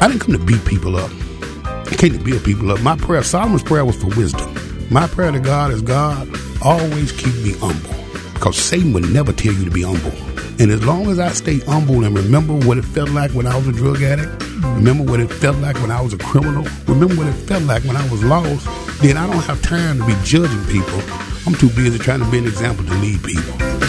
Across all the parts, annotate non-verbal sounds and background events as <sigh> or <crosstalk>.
I didn't come to beat people up. I came to build people up. My prayer, Solomon's prayer was for wisdom. My prayer to God is God, always keep me humble. Because Satan would never tell you to be humble. And as long as I stay humble and remember what it felt like when I was a drug addict, remember what it felt like when I was a criminal, remember what it felt like when I was lost, then I don't have time to be judging people. I'm too busy trying to be an example to lead people.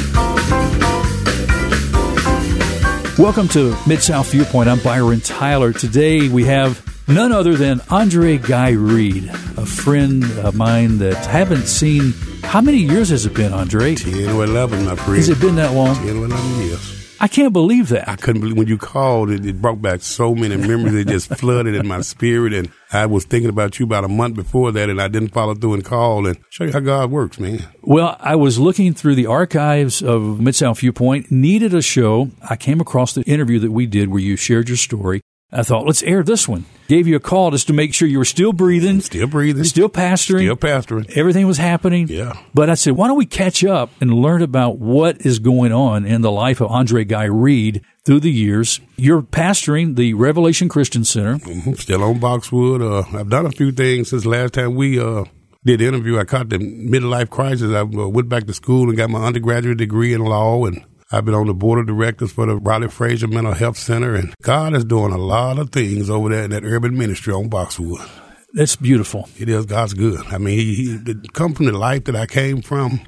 Welcome to Mid South Viewpoint. I'm Byron Tyler. Today we have none other than Andre Guy Reed, a friend of mine that I haven't seen. How many years has it been, Andre? 10 or 11, my friend. Has it been that long? 10 or 11 years. I can't believe that. I couldn't believe when you called it, it brought back so many memories. It just <laughs> flooded in my spirit. And I was thinking about you about a month before that and I didn't follow through and call and show you how God works, man. Well, I was looking through the archives of Mid South Viewpoint, needed a show. I came across the interview that we did where you shared your story. I thought, let's air this one. Gave you a call just to make sure you were still breathing, Still breathing. still pastoring, Still pastoring. everything was happening. Yeah. But I said, why don't we catch up and learn about what is going on in the life of Andre Guy Reed through the years? You're pastoring the Revelation Christian Center. Mhm. Still on Boxwood. Uh, I've done a few things since last time we uh, did the interview. I caught the midlife crisis. I uh, went back to school and got my undergraduate degree in law, and I've been on the board of directors for the Riley Frazier Mental Health Center. And God is doing a lot of things over there in that urban ministry on Boxwood. That's beautiful. It is God's good. I mean, he, he come from the life that I came from.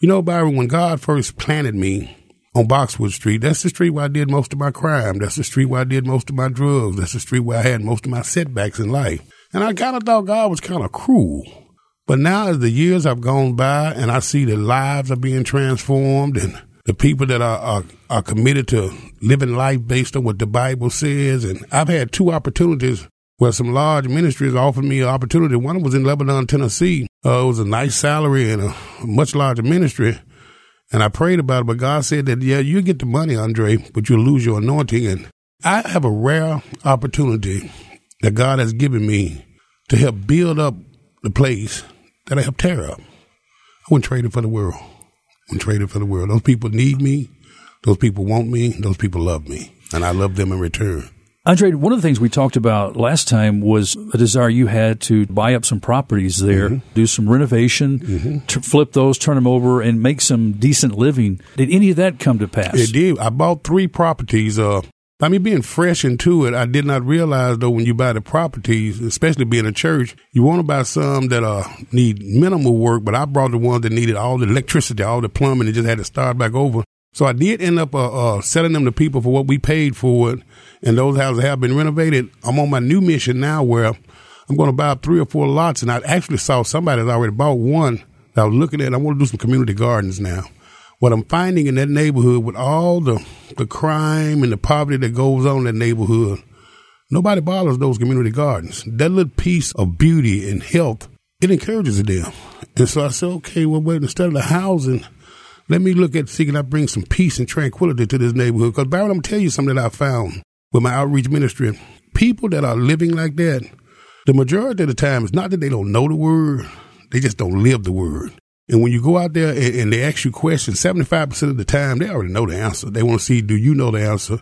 You know, Byron, when God first planted me on Boxwood Street, that's the street where I did most of my crime. That's the street where I did most of my drugs. That's the street where I had most of my setbacks in life. And I kind of thought God was kind of cruel. But now, as the years have gone by and I see the lives are being transformed and the people that are, are, are committed to living life based on what the Bible says, and I've had two opportunities where some large ministries offered me an opportunity. One was in Lebanon, Tennessee. Uh, it was a nice salary and a, much larger ministry. And I prayed about it, but God said that, yeah, you get the money, Andre, but you'll lose your anointing. And I have a rare opportunity that God has given me to help build up the place that I helped tear up. I wouldn't trade it for the world. I wouldn't trade it for the world. Those people need me. Those people want me. Those people love me. And I love them in return. Andre, one of the things we talked about last time was a desire you had to buy up some properties there, do some renovation, to flip those, turn them over, and make some decent living. Did any of that come to pass? It did. I bought three properties. Uh, by mean, being fresh into it, I did not realize though when you buy the properties, especially being a church, you want to buy some that uh need minimal work. But I brought the ones that needed all the electricity, all the plumbing, and just had to start back over. So I did end up uh, uh, selling them to people for what we paid for it, and those houses have been renovated. I'm on my new mission now where I'm going to buy three or four lots, and I actually saw somebody that's already bought one that I was looking at. I want to do some community gardens now. What I'm finding in that neighborhood with all the the crime and the poverty that goes on in that neighborhood, nobody bothers those community gardens. That little piece of beauty and health, it encourages them. And so I said, okay, well, wait, instead of the housing, let me look at see I bring some peace and tranquility to this neighborhood. Because Byron, I'm gonna tell you something that I found with my outreach ministry. People that are living like that, the majority of the time, it's not that they don't know the word, they just don't live the word. And when you go out there and, and they ask you questions, 75% of the time, they already know the answer. They want to see, do you know the answer?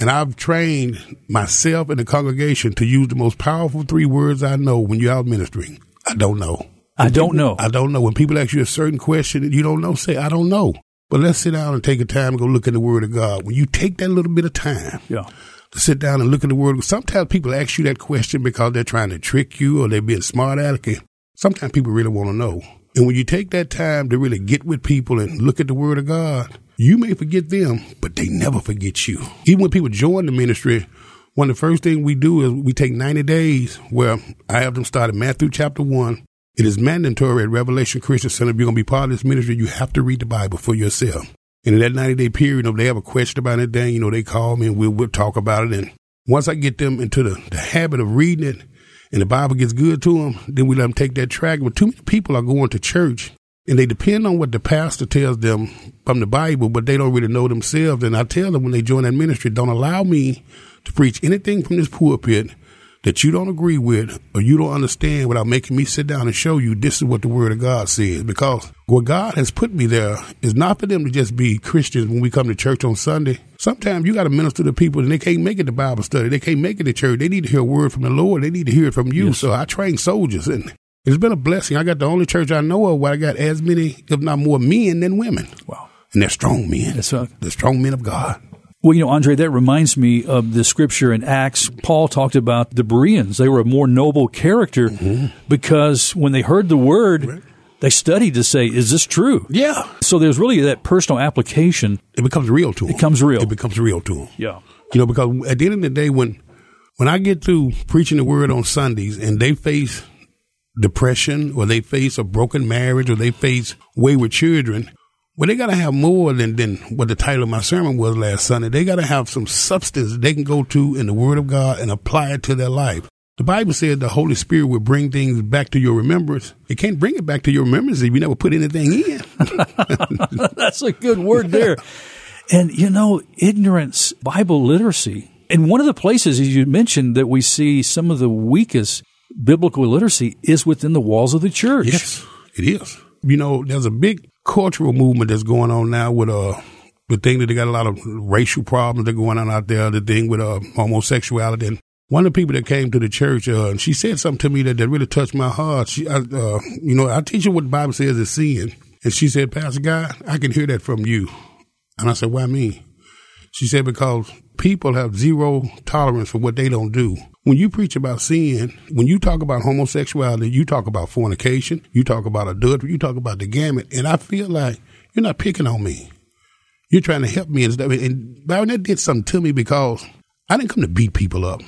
And I've trained myself and the congregation to use the most powerful three words I know when you're out ministering. I don't know. I don't know. I don't know. When people ask you a certain question that you don't know, say, I don't know. But let's sit down and take a time and go look at the Word of God. When you take that little bit of time yeah. to sit down and look at the Word, sometimes people ask you that question because they're trying to trick you or they're being smart alecky. Sometimes people really want to know. And when you take that time to really get with people and look at the Word of God, you may forget them, but they never forget you. Even when people join the ministry, one of the first things we do is we take 90 days where I have them start in Matthew chapter 1. It is mandatory at Revelation Christian Center. If you're going to be part of this ministry, you have to read the Bible for yourself. And in that 90 day period, if they have a question about anything, you know, they call me and we'll, we'll talk about it. And once I get them into the, the habit of reading it and the Bible gets good to them, then we let them take that track. But too many people are going to church and they depend on what the pastor tells them from the Bible, but they don't really know themselves. And I tell them when they join that ministry, don't allow me to preach anything from this pulpit that you don't agree with or you don't understand without making me sit down and show you this is what the Word of God says. Because what God has put me there is not for them to just be Christians when we come to church on Sunday. Sometimes you got to minister to people and they can't make it to Bible study. They can't make it to church. They need to hear a word from the Lord. They need to hear it from you. Yes. So I train soldiers and it's been a blessing. I got the only church I know of where I got as many, if not more, men than women. Wow. And they're strong men. Yes, sir. They're strong men of God. Well, you know, Andre, that reminds me of the scripture in Acts. Paul talked about the Bereans. They were a more noble character mm-hmm. because when they heard the word, right. they studied to say, is this true? Yeah. So there's really that personal application. It becomes real to them. It becomes real. It becomes real to them. Yeah. You know, because at the end of the day, when when I get through preaching the word on Sundays and they face depression or they face a broken marriage or they face wayward children, well, they got to have more than, than what the title of my sermon was last Sunday. They got to have some substance they can go to in the Word of God and apply it to their life. The Bible said the Holy Spirit will bring things back to your remembrance. It can't bring it back to your remembrance if you never put anything in. <laughs> <laughs> That's a good word there. And you know, ignorance, Bible literacy. And one of the places, as you mentioned, that we see some of the weakest biblical literacy is within the walls of the church. Yes, it is. You know, there's a big cultural movement that's going on now with uh the thing that they got a lot of racial problems that are going on out there, the thing with uh homosexuality. And one of the people that came to the church, uh, she said something to me that, that really touched my heart. She, I, uh, you know, I teach her what the Bible says is sin. And she said, Pastor Guy, I can hear that from you. And I said, why me? She said, because people have zero tolerance for what they don't do. When you preach about sin, when you talk about homosexuality, you talk about fornication, you talk about adultery, you talk about the gamut. And I feel like you're not picking on me. You're trying to help me and stuff. And Byron, that did something to me because I didn't come to beat people up.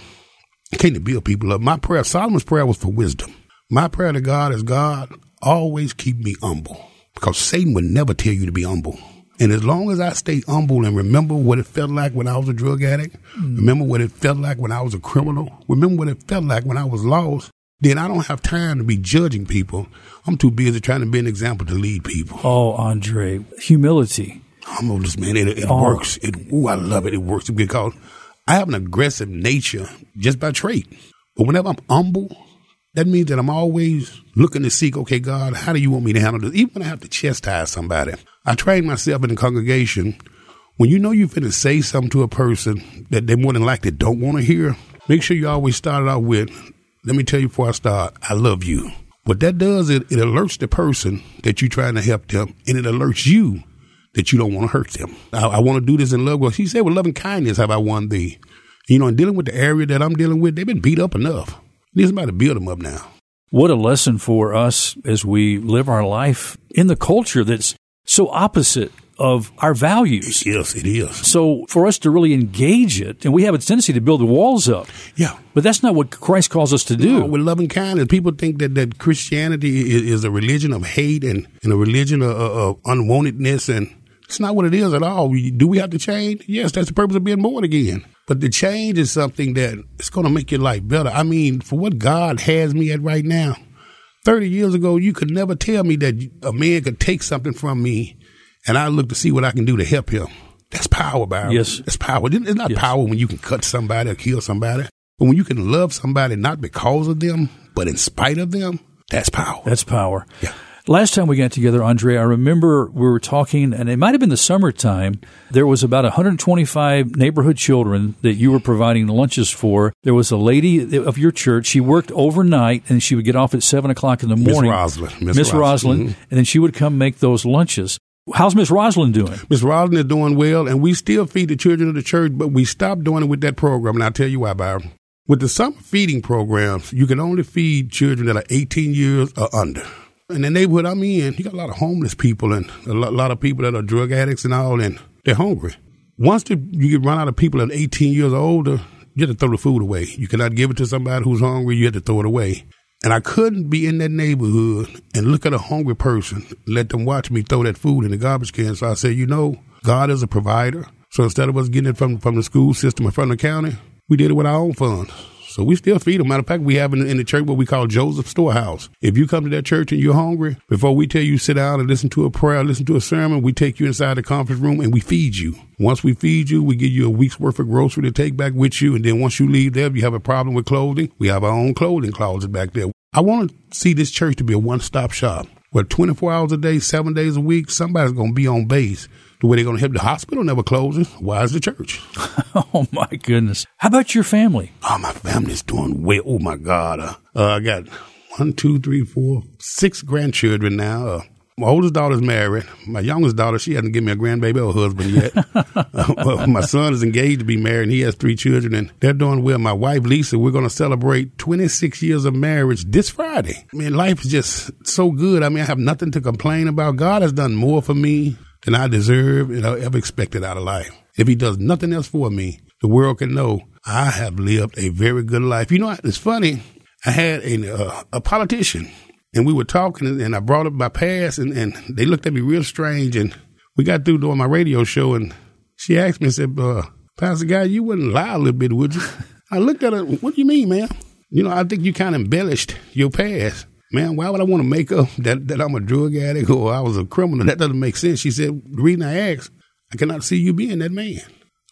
I came to build people up. My prayer, Solomon's prayer was for wisdom. My prayer to God is God, always keep me humble because Satan would never tell you to be humble. And as long as I stay humble and remember what it felt like when I was a drug addict, mm. remember what it felt like when I was a criminal, remember what it felt like when I was lost, then I don't have time to be judging people. I'm too busy trying to be an example to lead people. Oh, Andre, humility. Humbleness, man, it, it oh. works. It, ooh, I love it. It works because I have an aggressive nature just by trait. But whenever I'm humble, that means that I'm always looking to seek, okay, God, how do you want me to handle this? Even when I have to chastise somebody, I train myself in the congregation. When you know you're going to say something to a person that they more than likely don't want to hear, make sure you always start it out with, let me tell you before I start, I love you. What that does, it, it alerts the person that you're trying to help them, and it alerts you that you don't want to hurt them. I, I want to do this in love. Well, she said, with loving kindness have I won thee. You know, in dealing with the area that I'm dealing with, they've been beat up enough. Need somebody to build them up now. What a lesson for us as we live our life in the culture that's so opposite of our values. Yes, it is. So for us to really engage it, and we have a tendency to build the walls up. Yeah. But that's not what Christ calls us to do. No, with loving kindness, people think that, that Christianity is, is a religion of hate and, and a religion of, of unwantedness, and it's not what it is at all. Do we have to change? Yes, that's the purpose of being born again. But the change is something that it's going to make your life better. I mean, for what God has me at right now, 30 years ago, you could never tell me that a man could take something from me and I look to see what I can do to help him. That's power, Byron. Yes. That's power. It's not yes. power when you can cut somebody or kill somebody, but when you can love somebody not because of them, but in spite of them, that's power. That's power. Yeah. Last time we got together, Andre, I remember we were talking, and it might have been the summertime. There was about 125 neighborhood children that you were providing lunches for. There was a lady of your church. She worked overnight, and she would get off at seven o'clock in the morning. Miss Roslyn. Miss Roslyn, mm-hmm. and then she would come make those lunches. How's Miss Roslyn doing? Miss Roslyn is doing well, and we still feed the children of the church, but we stopped doing it with that program, and I'll tell you why, Byron. With the summer feeding programs, you can only feed children that are 18 years or under in the neighborhood I'm in, you got a lot of homeless people and a lot, of people that are drug addicts and all, and they're hungry. Once the, you get run out of people at 18 years older, uh, you have to throw the food away. You cannot give it to somebody who's hungry. You have to throw it away. And I couldn't be in that neighborhood and look at a hungry person, let them watch me throw that food in the garbage can. So I said, you know, God is a provider. So instead of us getting it from, from the school system or from the county, we did it with our own funds. So we still feed them. Matter of fact, we have in, in the church what we call Joseph Storehouse. If you come to that church and you're hungry, before we tell you sit down and listen to a prayer, listen to a sermon, we take you inside the conference room and we feed you. Once we feed you, we give you a week's worth of grocery to take back with you. And then once you leave there, if you have a problem with clothing, we have our own clothing closet back there. I want to see this church to be a one-stop shop where 24 hours a day, seven days a week, somebody's going to be on base the way they're going to help the hospital never closes. Why is the church? <laughs> oh my goodness! How about your family? Oh, my family's doing well. Oh my God! Uh, uh, I got one, two, three, four, six grandchildren now. Uh, my oldest daughter's married. My youngest daughter, she hasn't given me a grandbaby or a husband yet. <laughs> <laughs> uh, my son is engaged to be married, and he has three children, and they're doing well. My wife, Lisa, we're going to celebrate 26 years of marriage this Friday. I mean, life is just so good. I mean, I have nothing to complain about. God has done more for me than I deserve and I ever expected out of life. If he does nothing else for me, the world can know I have lived a very good life. You know, it's funny. I had a, uh, a politician and we were talking and I brought up my past and, and they looked at me real strange and we got through doing my radio show and she asked me and said, uh, Pastor Guy, you wouldn't lie a little bit, would you? <laughs> I looked at her, what do you mean, man? You know, I think you kind of embellished your past man, why would I want to make up that, that I'm a drug addict or I was a criminal? That doesn't make sense. She said, the reason I asked, I cannot see you being that man.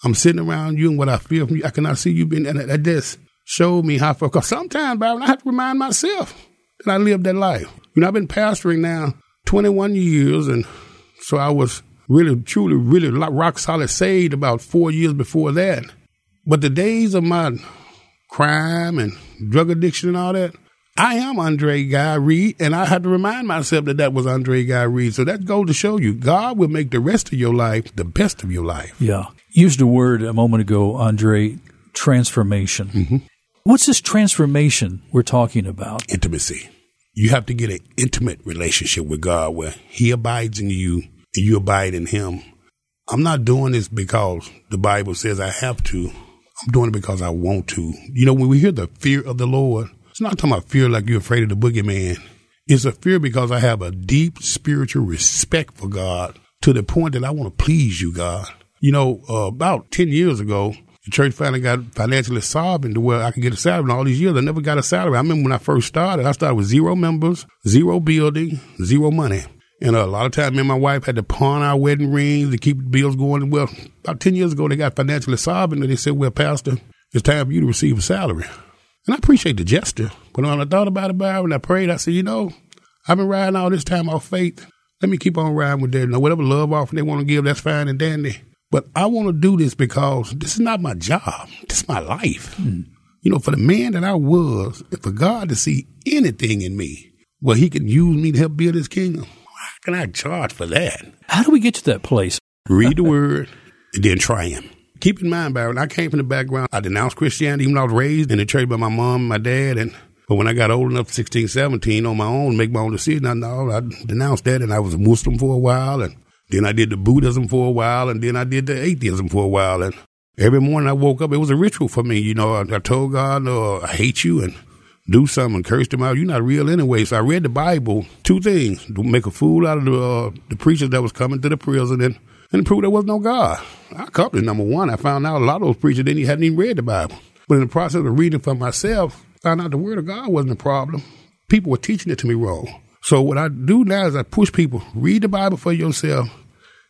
I'm sitting around you and what I feel from you. I cannot see you being, and that just showed me how far, because sometimes, Byron, I have to remind myself that I lived that life. You know, I've been pastoring now 21 years, and so I was really, truly, really rock solid saved about four years before that. But the days of my crime and drug addiction and all that, I am Andre Guy Reed, and I had to remind myself that that was Andre Guy Reed. So that goes to show you God will make the rest of your life the best of your life. Yeah. Used a word a moment ago, Andre, transformation. Mm-hmm. What's this transformation we're talking about? Intimacy. You have to get an intimate relationship with God where He abides in you and you abide in Him. I'm not doing this because the Bible says I have to. I'm doing it because I want to. You know, when we hear the fear of the Lord, it's not talking about fear like you're afraid of the boogeyman. It's a fear because I have a deep spiritual respect for God to the point that I want to please you, God. You know, uh, about 10 years ago, the church finally got financially solvent to where I could get a salary. And all these years, I never got a salary. I remember when I first started, I started with zero members, zero building, zero money. And a lot of times, me and my wife had to pawn our wedding rings to keep the bills going. Well, about 10 years ago, they got financially solvent and they said, well, Pastor, it's time for you to receive a salary. And I appreciate the gesture. But when I thought about it, Byron, I prayed, I said, you know, I've been riding all this time off faith. Let me keep on riding with that. You know, whatever love offering they want to give, that's fine and dandy. But I want to do this because this is not my job. This is my life. Mm. You know, for the man that I was, for God to see anything in me where he can use me to help build his kingdom, how can I charge for that? How do we get to that place? Read the word and then try him keep in mind, Byron, I came from the background. I denounced Christianity even though I was raised in the church by my mom and my dad. And but when I got old enough, 16, 17, on my own, make my own decision, I I denounced that. And I was a Muslim for a while. And then I did the Buddhism for a while. And then I did the atheism for a while. And every morning I woke up, it was a ritual for me. You know, I, I told God, oh, I hate you and do something and cursed him out. You're not real anyway. So I read the Bible, two things, to make a fool out of the, uh, the preachers that was coming to the prison and and prove there was no God. I accomplished number one. I found out a lot of those preachers didn't hadn't even read the Bible. But in the process of reading for myself, I found out the word of God wasn't a problem. People were teaching it to me wrong. So what I do now is I push people, read the Bible for yourself,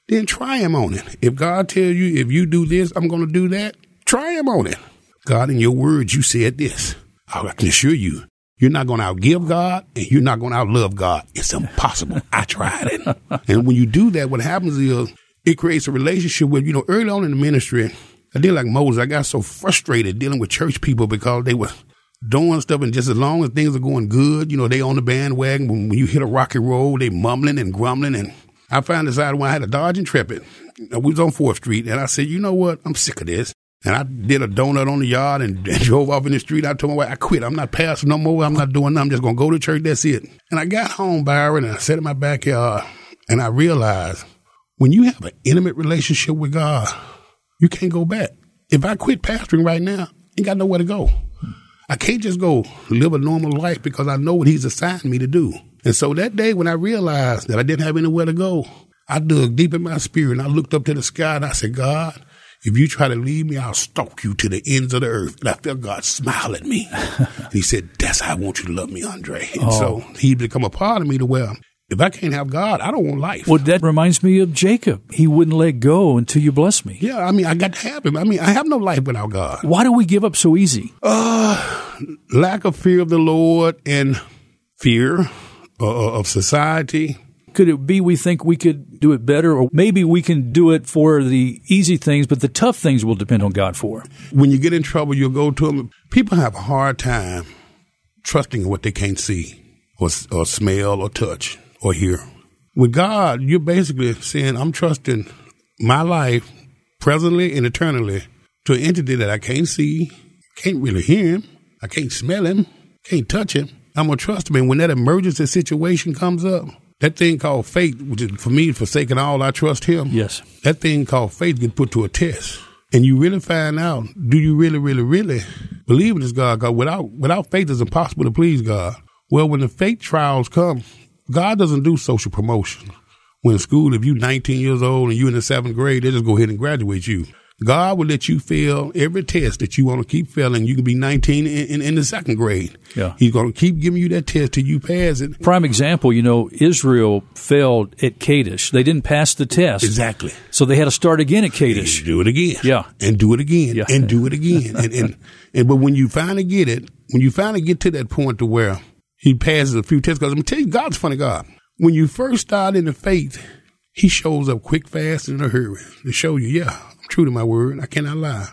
then try him on it. If God tells you, if you do this, I'm going to do that, try him on it. God, in your words, you said this. I can assure you, you're not going to outgive God and you're not going to outlove God. It's impossible. I tried it. And when you do that, what happens is it creates a relationship with, you know, early on in the ministry, I did like Moses. I got so frustrated dealing with church people because they were doing stuff and just as long as things are going good, you know, they on the bandwagon. When, when you hit a rocky road, they mumbling and grumbling. And I found this out when I had a Dodge Intrepid. We was on 4th Street and I said, you know what? I'm sick of this. And I did a donut on the yard and, and <laughs> drove off in the street. I told my wife, I quit. I'm not passing no more. I'm not doing nothing. I'm just going to go to church. That's it. And I got home, Byron, and I sat in my backyard and I realized when you have an intimate relationship with God, you can't go back. If I quit pastoring right now, ain't got nowhere to go. I can't just go live a normal life because I know what He's assigned me to do. And so that day when I realized that I didn't have anywhere to go, I dug deep in my spirit and I looked up to the sky and I said, God, If you try to leave me, I'll stalk you to the ends of the earth. And I felt God smile at me. and <laughs> he said, That's how I want you to love me, Andre. And Oh. so he become a part of me to where if I can't have God, I don't want life. Well, that reminds me of Jacob. He wouldn't let go until you bless me. yeah, I mean, I got to have him. I mean, I have no life without God. Why do we give up so easy? Uh, Lack of fear of the Lord and fear uh, of society. Could it be we think we could do it better, or maybe we can do it for the easy things, but the tough things will depend on God for? When you get in trouble, you'll go to him. People have a hard time trusting in what they can't see or, or smell or touch or here. With God, you're basically saying, I'm trusting my life presently and eternally to an entity that I can't see, can't really hear him, I can't smell him, can't touch him. I'm going to trust him. And when that emergency situation comes up, that thing called faith, which is for me, forsaking all, I trust him. Yes. That thing called faith gets put to a test. And you really find out, do you really, really, really believe in this God? God, without, without faith, it's impossible to please God. Well, when the faith trials come, God doesn't do social promotion. When in school, if you're 19 years old and you're in the seventh grade, they just go ahead and graduate you. God will let you fail every test that you want to keep failing. You can be 19 in, in, in the second grade. Yeah. He's going to keep giving you that test till you pass it. Prime example, you know, Israel failed at Kadesh. They didn't pass the test. Exactly. So they had to start again at Kadesh. do it again. Yeah. And do it again. Yeah. And do it again. and, and and but when you finally get it, when you finally get to that point to where he passes a few tests, because I'm tell you, God's funny God. When you first start in the faith, he shows up quick, fast, and in a hurry to show you, yeah, I'm true to my word. I cannot lie.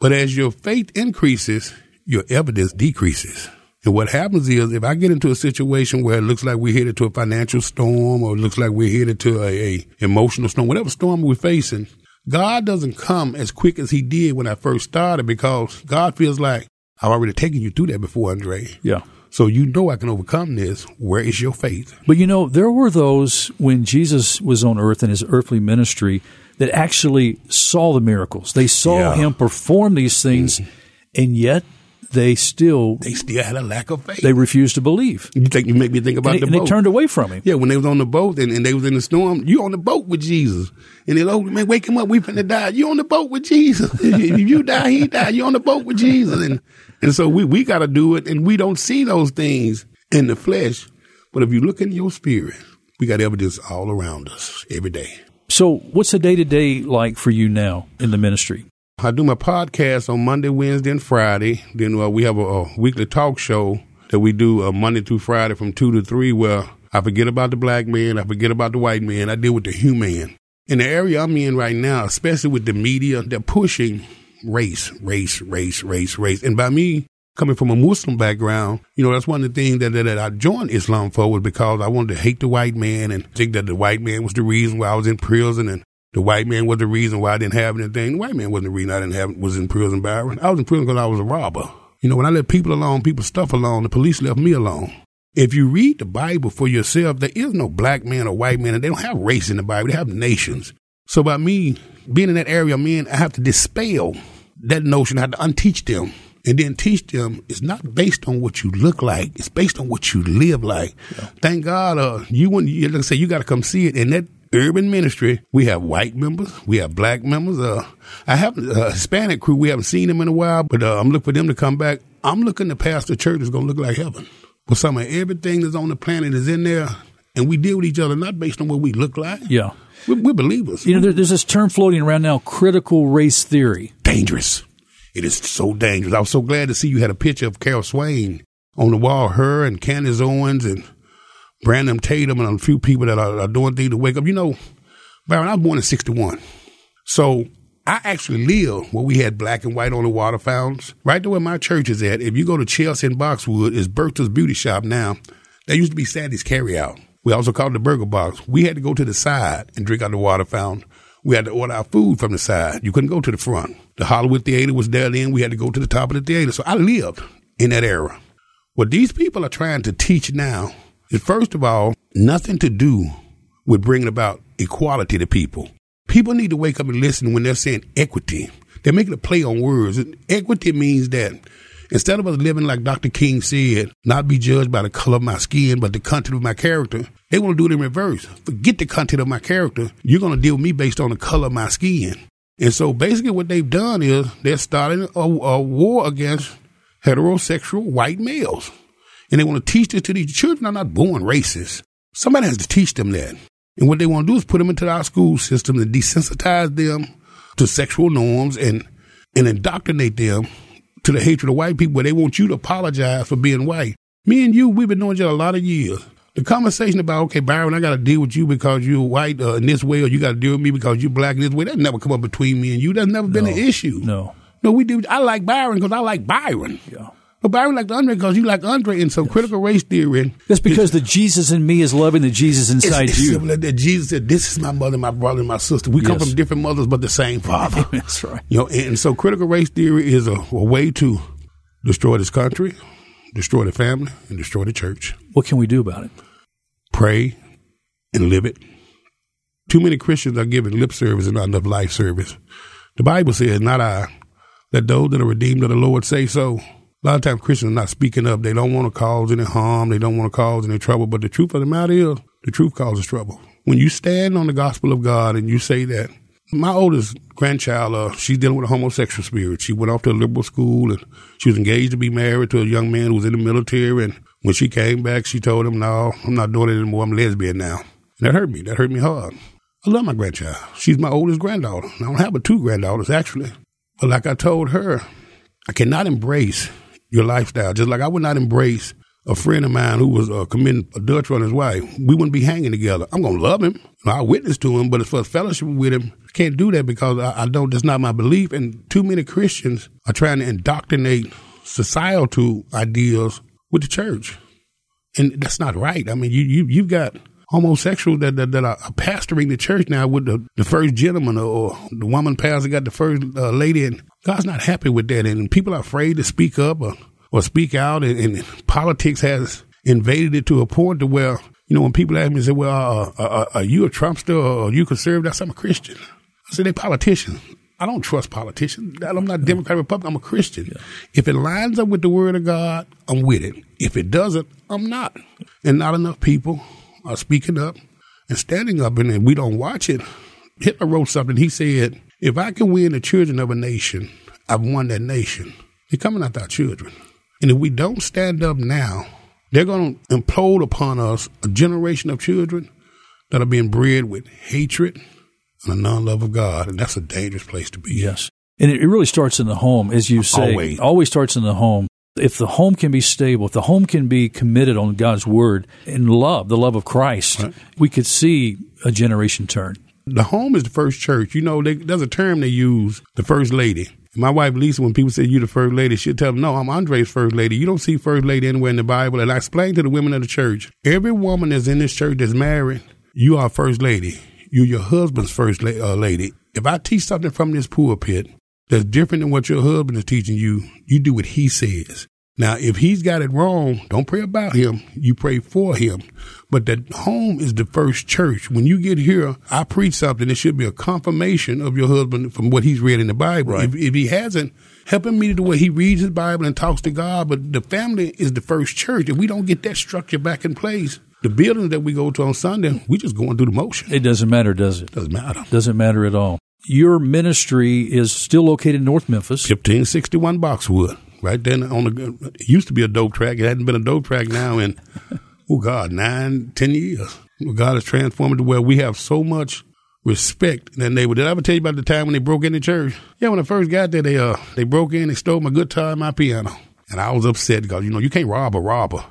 But as your faith increases, your evidence decreases. And what happens is if I get into a situation where it looks like we're headed to a financial storm or it looks like we're headed to a, a emotional storm, whatever storm we're facing, God doesn't come as quick as he did when I first started because God feels like I've already taken you through that before, Andre. Yeah. So you know I can overcome this. Where is your faith? But you know, there were those when Jesus was on earth in his earthly ministry that actually saw the miracles. They saw Yeah. him perform these things, mm-hmm. and yet they still They still had a lack of faith. they refused to believe. you think you make me think about And, they, the and they turned away from him. Yeah, when they was on the boat and, and they was in the storm, you on the boat with Jesus. And they oh man, wake him up, we finna die. You on the boat with Jesus. <laughs> if you die, he die. You on the boat with Jesus. And and so we, we gotta do it and we don't see those things in the flesh. But if you look in your spirit, we got evidence all around us every day. So, what's the day to day like for you now in the ministry? I do my podcast on Monday, Wednesday, and Friday. Then uh, we have a, a weekly talk show that we do uh, Monday through Friday from two to three, where I forget about the black man, I forget about the white man, I deal with the human. In the area I'm in right now, especially with the media, they're pushing race, race, race, race, race. And by me coming from a Muslim background, you know, that's one of the things that, that, that I joined Islam for was because I wanted to hate the white man and think that the white man was the reason why I was in prison and the white man was the reason why I didn't have anything. The white man wasn't the reason I didn't have was in prison, Byron. I was in prison because I was a robber. You know, when I let people alone, people stuff alone, the police left me alone. If you read the Bible for yourself, there is no black man or white man, and they don't have race in the Bible. They have nations. So by me being in that area I'm I have to dispel that notion. I have to unteach them and then teach them it's not based on what you look like. It's based on what you live like. Thank God, uh, you you like I say, you got to come see it And that urban ministry. We have white members, we have black members. Uh, I have a Hispanic crew. We haven't seen them in a while, but uh, I'm looking for them to come back. I'm looking to pastor church is going to look like heaven. But some of everything that's on the planet is in there, and we deal with each other not based on what we look like. Yeah. We're, we're believers. You know, there, there's this term floating around now critical race theory. dangerous. It is so dangerous. I was so glad to see you had a picture of Carol Swain on the wall. Her and Candace Owens and Brandon Tatum and a few people that are, are doing things to wake up. You know, Byron, I was born in 61. So I actually lived where we had black and white on the water fountains. Right there where my church is at. If you go to Chelsea and Boxwood, it's Bertha's Beauty Shop now. That used to be Sandy's Carry Out. We also called it the Burger Box. We had to go to the side and drink out the water fountain. We had to order our food from the side. You couldn't go to the front. The Hollywood Theater was there then. We had to go to the top of the theater. So I lived in that era. What these people are trying to teach now is, first of all, nothing to do with bringing about equality to people. People need to wake up and listen when they're saying equity. They're making a play on words. Equity means that instead of us living like Dr. King said, not be judged by the color of my skin, but the content of my character, they want to do it in reverse. Forget the content of my character. You're going to deal with me based on the color of my skin. And so basically what they've done is they're starting a, a war against heterosexual white males. And they want to teach this to these children are not born racist. Somebody has to teach them that. And what they want to do is put them into our school system and desensitize them to sexual norms and, and indoctrinate them to the hatred of white people where they want you to apologize for being white. Me and you, we've been knowing you a lot of years. The conversation about, okay, Byron, I got to deal with you because you're white uh, in this way, or you got to deal with me because you're black in this way, that never come up between me and you. That's never been an issue. No. No, we do. I like Byron because I like Byron. Yeah. But Byron like Andre because you like Andre. And so critical race theory. That's because the Jesus in me is loving the Jesus inside it's you. similar that Jesus said, "This is my mother, my brother, and my sister. We come from different mothers, but the same father." <laughs> That's right. You know, and, and so critical race theory is a, a way to destroy this country, destroy the family, and destroy the church. What can we do about it? Pray and live it. Too many Christians are giving lip service and not enough life service. The Bible says, "Not I, let those that are redeemed of the Lord say so." A lot of times Christians are not speaking up. They don't want to cause any harm. They don't want to cause any trouble. But the truth of the matter is, the truth causes trouble. When you stand on the gospel of God and you say that, my oldest grandchild, uh, she's dealing with a homosexual spirit. She went off to a liberal school and she was engaged to be married to a young man who was in the military. And when she came back, she told him, no, I'm not doing it anymore. I'm lesbian now. And that hurt me. That hurt me hard. I love my grandchild. She's my oldest granddaughter. I don't have but two granddaughters, actually. But like I told her, I cannot embrace your lifestyle. Just like I would not embrace a friend of mine who was uh, committing adultery on his wife. We wouldn't be hanging together. I'm going to love him. I witness to him, but as far as fellowship with him, can't do that because I, I don't, that's not my belief. And too many Christians are trying to indoctrinate societal ideals with the church. And that's not right. I mean, you, you, you've got homosexuals that, that, that are pastoring the church now with the, the first gentleman or the woman pastor got the first uh, lady and God's not happy with that. And people are afraid to speak up or, or speak out and, and politics has invaded it to a point to where, you know, when people ask me, say, well, uh, uh, uh, are you a Trumpster or are you conservative? I said, I'm a Christian. I said, "They're politicians. I don't trust politicians. I'm not Democrat, Republican. I'm a Christian. If it lines up with the word of God, I'm with it. If it doesn't, I'm not. And not enough people are speaking up and standing up, and we don't watch it. Hitler wrote something. He said, if I can win the children of a nation, I've won that nation. They're coming after our children. And if we don't stand up now, they're going to implode upon us a generation of children that are being bred with hatred and a non-love of God. And that's a dangerous place to be. Yes. And it it really starts in the home, as you say. Always. Always starts in the home. If the home can be stable, if the home can be committed on God's word and love, the love of Christ, Right. we could see a generation turn. The home is the first church. You know, they, there's a term they use, the first lady. My wife Lisa, when people say you the first lady, she'll tell them, no, I'm Andre's first lady. You don't see first lady anywhere in the Bible. And I explain to the women of the church, every woman that's in this church that's married, you are first lady. You're your husband's first la- uh, lady. If I teach something from this pulpit that's different than what your husband is teaching you, you do what he says. Now, if he's got it wrong, don't pray about him. You pray for him. But that home is the first church. When you get here, I preach something. It should be a confirmation of your husband from what he's read in the Bible. Right. If, if he hasn't, help him meet it the way he reads his Bible and talks to God. But the family is the first church. If we don't get that structure back in place, the buildings that we go to on Sunday, we just going through the motion. It doesn't matter, does it? doesn't matter. Doesn't matter at all. Your ministry is still located in North Memphis. 1561 Boxwood. Right then on the, it used to be a dope track. It hadn't been a dope track now in, <laughs> oh God, nine, ten years. God has transformed it to where we have so much respect in that neighborhood. Did I ever tell you about the time when they broke in the church? Yeah, when I first got there, they, uh, they broke in, they stole my guitar and my piano. And I was upset because, you know, you can't rob a robber.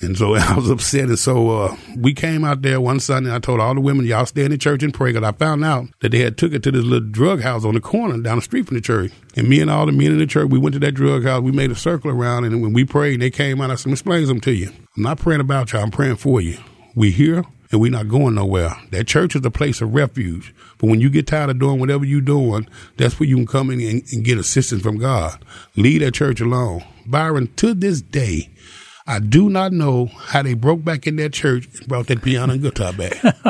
And so <laughs> I was upset. And so uh, we came out there one Sunday. I told all the women, y'all stay in the church and pray. Because I found out that they had took it to this little drug house on the corner down the street from the church. And me and all the men in the church, we went to that drug house. We made a circle around. And when we prayed, they came out. I said, explain something to you. I'm not praying about y'all. I'm praying for you. We here and we're not going nowhere. That church is a place of refuge. But when you get tired of doing whatever you're doing, that's where you can come in and, and get assistance from God. Leave that church alone. Byron, to this day, I do not know how they broke back in that church and brought that piano and guitar back. <laughs>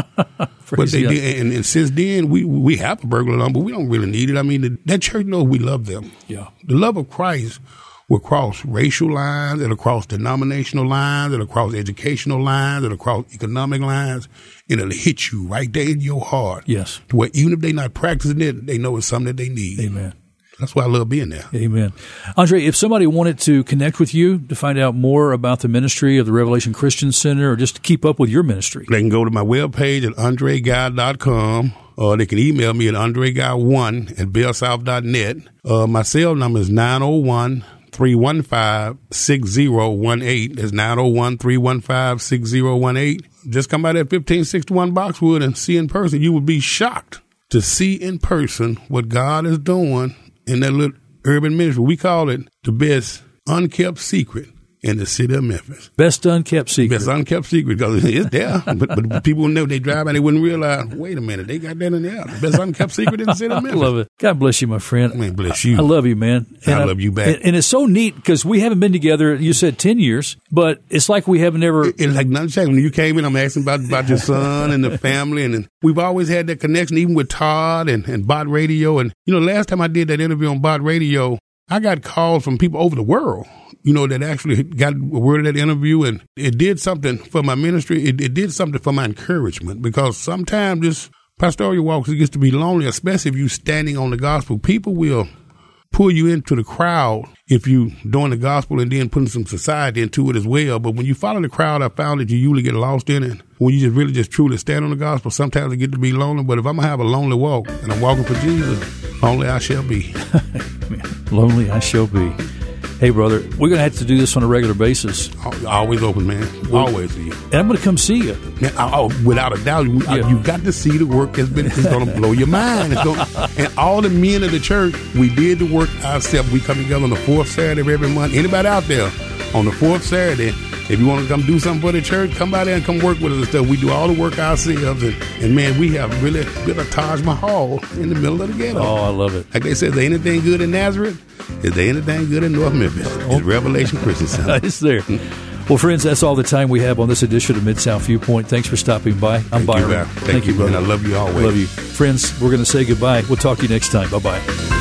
but they did, and, and since then we we have a burglar alarm, but we don't really need it. I mean, the, that church knows we love them. Yeah. The love of Christ will cross racial lines, it'll cross denominational lines, it'll cross educational lines, it'll cross economic lines, and it'll hit you right there in your heart. Yes. To where even if they're not practicing it, they know it's something that they need. Amen. That's why I love being there. Amen. Andre, if somebody wanted to connect with you to find out more about the ministry of the Revelation Christian Center or just to keep up with your ministry, They can go to my webpage at andreguy.com or they can email me at andreguy1 at bellsouth.net. Uh, my cell number is 901 315 6018. That's 901 315 6018. Just come by that 1561 Boxwood and see in person. You would be shocked to see in person what God is doing in that little urban ministry. We call it the best unkept secret in the city of Memphis. best unkept secret. Best unkept secret because it's there, <laughs> but, but people know they drive by, they wouldn't realize. Wait a minute, they got that in there. The best unkept secret in the city of <laughs> I Memphis. love it. God bless you, my friend. Man, bless you. I love you, man. I love you back. And, and it's so neat because we haven't been together. You said ten years, but it's like we haven't ever. It's like nothing changed. When you came in, I'm asking about about your son and the <laughs> family, and, and we've always had that connection, even with Todd and, and Bott Radio. And you know, last time I did that interview on Bott Radio, I got calls from people over the world. You know, that actually got word of that interview, and it did something for my ministry. It, it did something for my encouragement because sometimes this pastoral walk gets to be lonely, especially if you're standing on the gospel. People will pull you into the crowd if you doing the gospel and then putting some society into it as well. But when you follow the crowd, I found that you usually get lost in it. When you just really just truly stand on the gospel, sometimes it get to be lonely. But if I'm gonna have a lonely walk and I'm walking for Jesus, lonely I shall be. <laughs> Lonely I shall be. Hey, brother, we're going to have to do this on a regular basis, Always open, man. Always and I'm going to come see you. Man, oh, without a doubt, you, Yeah. you got to see the work that's been. It's going to blow your mind. It's gonna, and all the men of the church, we did the work ourselves. We come together on the fourth Saturday of every month. Anybody out there on the fourth Saturday, if you want to come do something for the church, come by there and come work with us and stuff. We do all the work ourselves, and, and man, we have really built a Taj Mahal in the middle of the ghetto. Oh, I love it. Like they said, is there anything good in Nazareth? Is there anything good in North Memphis? It's oh. Revelation Christian Center. <laughs> it's there. Well, friends, that's all the time we have on this edition of Mid South Viewpoint. Thanks for stopping by. I'm Thank you, Byron. man. Thank you, brother. I love you always. Love you. Friends, we're going to say goodbye. We'll talk to you next time. Bye bye.